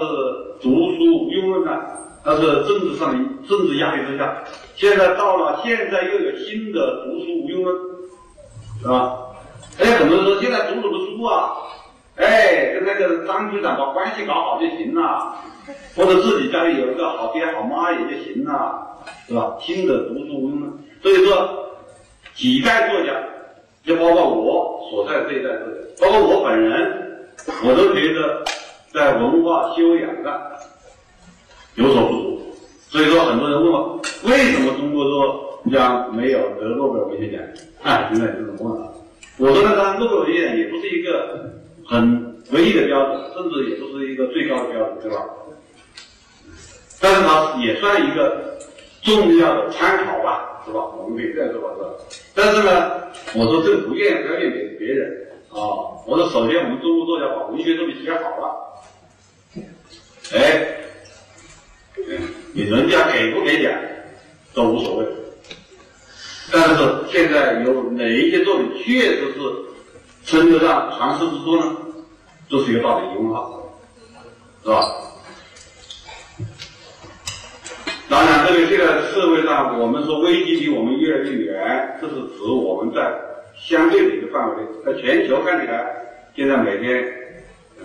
读书无用论啊。那是政治上的政治压力之下，现在到了现在又有新的读书无用论，是吧？哎，很多人说现在读什么书啊？哎，跟那个张局长把关系搞好就行了，或者自己家里有一个好爹好妈也就行了，是吧？新的读书无用论，所以说几代作家，就包括我所在这一代作家，包括我本人，我都觉得在文化修养上。有所不足，所以说很多人问我，为什么中国作家没有得诺贝尔文学奖？啊，现在就这么问了。我说呢，当然诺贝尔文学奖也不是一个很唯一的标准，甚至也不是一个最高的标准，对吧？但是它也算一个重要的参考吧，是吧？我们可以这样说吧，是吧？但是呢，我说这个不愿表演给别人啊。我说首先我们中国作家把文学作品写好了，哎。你人家给不给奖都无所谓，但是现在有哪一些作品确实是称得上传世之作呢？这是一个大的疑问号，是吧？当然，这个现在社会上我们说危机离我们越来越远，这是指我们在相对的一个范围内，在全球看起来，现在每天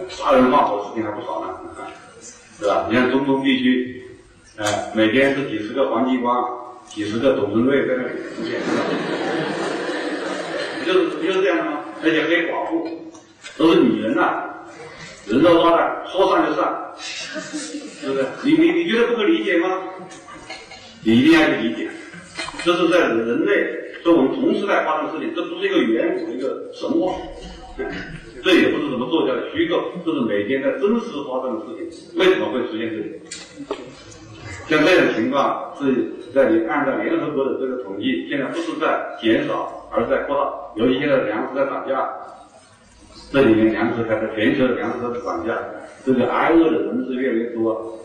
杀人放火事情还不少呢，啊是吧？你看中东地区。哎，每天是几十个黄继光，几十个董存瑞在那里出现，不就是不就是这样的吗？而且黑寡妇都是女人呐，人肉炸弹说上就上，是不是？你你你觉得不可理解吗？你一定要去理解，这是在人类在我们同时代发生的事情，这不是一个远古的一个神话，这也不是什么作家的虚构，这是每天在真实发生的事情。为什么会出现这里？像这种情况是在你按照联合国的这个统计，现在不是在减少，而是在扩大。尤其现在粮食在涨价，这里面粮食开始全球的粮食在涨价，这个挨饿的人是越来越多。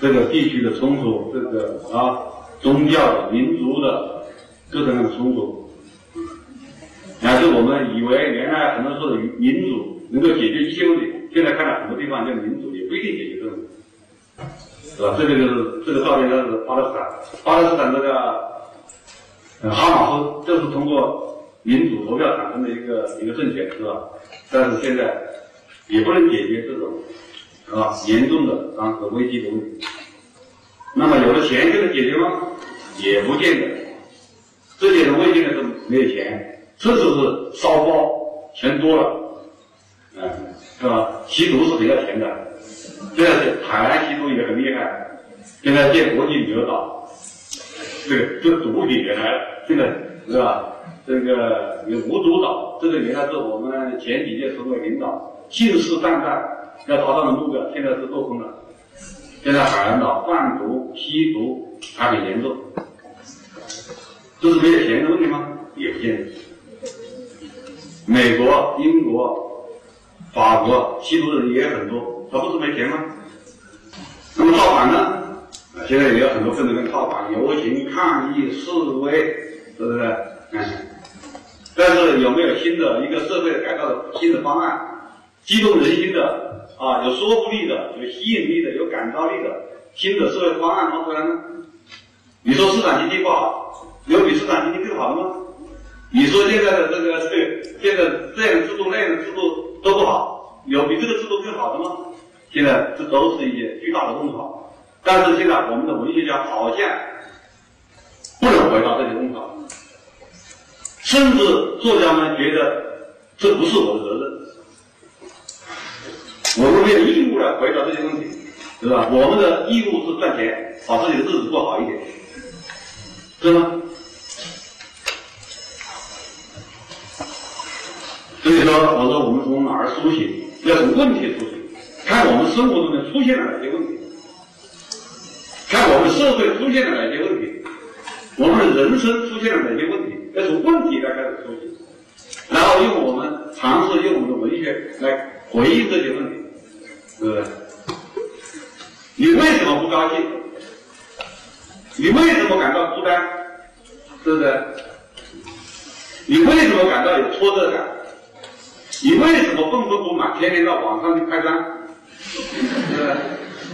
这个地区的冲突，这个啊宗教、民族的各种各样的冲突，还是我们以为原来很多说的民主能够解决一切问题，现在看到很多地方叫民主也不一定解决这个问题。是吧？这个就是这个照片，就是巴勒斯坦。巴勒斯坦这个哈马斯就是通过民主投票产生的一个一个政权，是吧？但是现在也不能解决这种啊严重的当时危机的问题。那么有了钱就能解决吗？也不见得。这些人危机呢是没有钱，甚至是烧包，钱多了，嗯，是吧？吸毒是很要钱的。现在是海南吸毒也很厉害，现在建国际旅游岛，这个这毒品原来现在是吧？这个有无毒岛，这个原来是我们前几届省委领导信誓旦旦要达到的目标，现在是做空了。现在海南岛贩毒、吸毒还很严重，这是没有钱的问题吗？也不见得。美国、英国、法国吸毒的人也很多，他不是没钱吗？那么造反呢？啊，现在也有很多分子跟造反、游行、抗议、示威，是不是？嗯。但是有没有新的一个社会改造的新的方案，激动人心的啊，有说服力的、有吸引力的、有感召力的新的社会方案拿出来呢？你说市场经济不好，有比市场经济更好的吗？你说现在的这个这个现在这样的制度那样的制度都不好，有比这个制度更好的吗？现在这都是一些巨大的问号。但是现在我们的文学家好像不能回答这些问号。甚至作家们觉得这不是我的责任，我们没有义务来回答这些问题，是吧？我们的义务是赚钱，把自己的日子过好一点，是吗？所以说，我说我们从哪儿苏醒？要从问题苏醒，看我们生活中间出现了哪些问题，看我们社会出现了哪些问题，我们的人生出现了哪些问题。要从问题来开始说起，然后用我们尝试用我们的文学来回应这些问题，是不是？你为什么不高兴？你为什么感到孤单？是不是？你为什么感到有挫折感？你为什么愤愤不满，天天到网上去开张？是不是？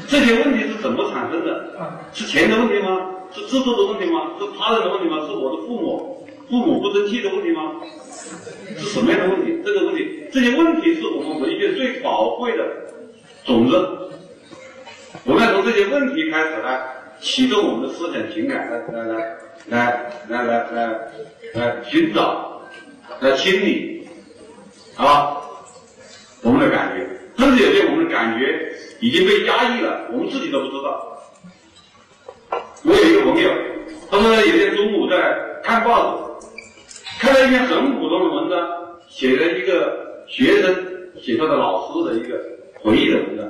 这些问题是怎么产生的？是钱的问题吗？是制度的问题吗？是他人的问题吗？是我的父母？父母不争气的问题吗？是什么样的问题？这个问题，这些问题是我们文学最宝贵的种子。我们要从这些问题开始来启动我们的思想情感，来来来来来来来来寻找，来清理，啊，我们的感觉，甚至有些我们的感觉已经被压抑了，我们自己都不知道。我有一个朋友，他说有天中午在看报纸。看到一篇很普通的文章，写了一个学生写他的老师的一个回忆的文章。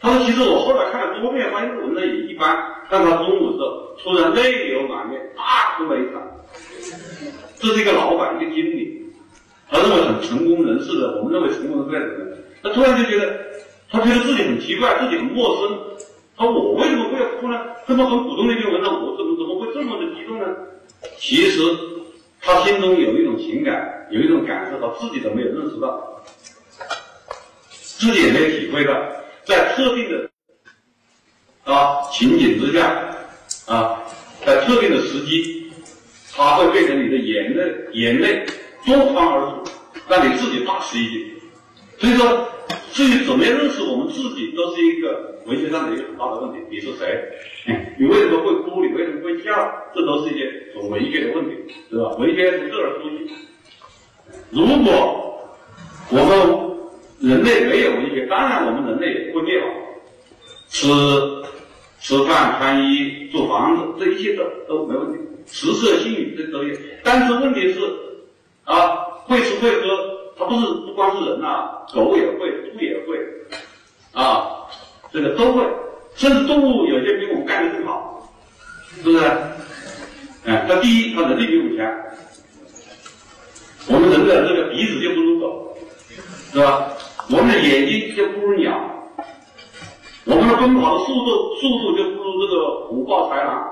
他说：“其实我后来看了多遍，发现这文章也一般。但他中午的时候突然泪流满面，大哭了一场。这是一个老板，一个经理，他认为很成功人士的，我们认为成功人士的，他突然就觉得，他觉得自己很奇怪，自己很陌生。他说：我为什么会要哭呢？这么很普通的一篇文章，我怎么怎么会这么的激动呢？其实。”他心中有一种情感，有一种感受，他自己都没有认识到，自己也没有体会到，在特定的啊情景之下啊，在特定的时机，他会变成你的眼泪，眼泪夺眶而出，让你自己大吃一惊。所以说。至于怎么样认识我们自己，都是一个文学上的一个很大的问题。你是谁？你为什么会哭？你为什么会笑？这都是一些很文学的问题，是吧？文学从这儿出去。如果我们人类没有文学，当然我们人类也不会灭亡。吃吃饭、穿衣、住房子，这一切都都没问题。食色性欲这都有，但是问题是啊，会吃会喝。它不是不光是人呐，狗也会，猪也会，啊，这个都会，甚至动物有些比我们干得更好，是不是？哎，它第一，它能力比我们强，我们人的这个鼻子就不如狗，是吧？我们的眼睛就不如鸟，我们的奔跑的速度速度就不如这个虎豹豺狼，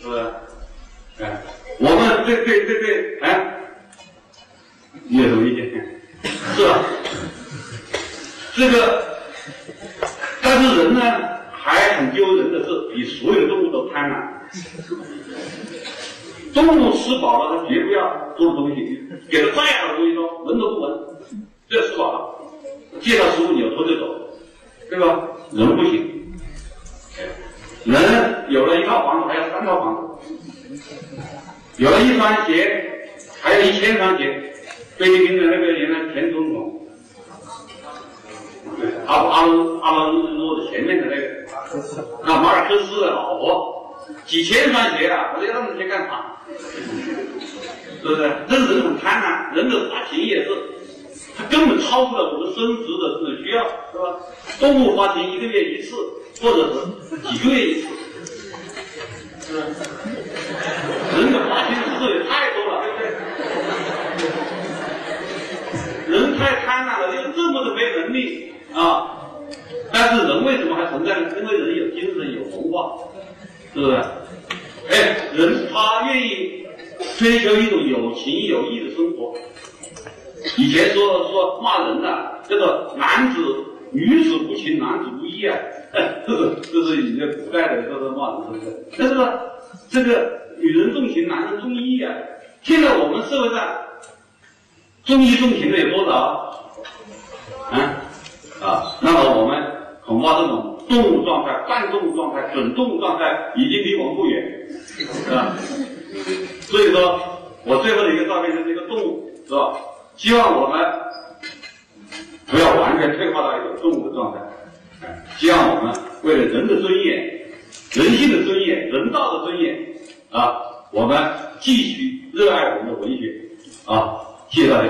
是不是？哎，我们对对对对，哎。你有什么意见？是吧？这个，但是人呢，还很丢人的是，比所有动物都贪婪。动物吃饱了，它绝不要多的东西，给它再好的东西都闻都不闻，只要吃饱了，见到食物扭头就走，对吧？人不行，人有了一套房子，还要三套房子；有了一双鞋，还有一千双鞋。菲律宾的那个原来前总统，阿阿阿阿罗的前面的那个，那马尔克斯的老婆几千双鞋啊，我要那么些干啥？是不是？这人很贪婪，人的发情也是，他根本超出了我们生殖的这种需要，是吧？动物发情一个月一次，或者是几个月一次，是吧？人的发情次数也太多了，对不对？人太贪婪了，又这么的没能力啊！但是人为什么还存在呢？因为人有精神，有文化，是不是？哎，人他愿意追求一种有情有义的生活。以前说说骂人呐、这个男子女子无情，男子无义啊，这个这是以前古代的这个骂人，是不是？但是呢，这个女人重情，男人重义啊。现在我们社会上重义重情的有多少啊？啊，那么我们恐怕这种动物状态、半动物状态、准动物状态已经离我们不远，是吧？所以说我最后的一个照片就是一个动物，是吧？希望我们不要完全退化到一种动物的状态，希望我们为了人的尊严、人性的尊严、人道的尊严啊，我们继续热爱我们的文学啊！谢谢大家。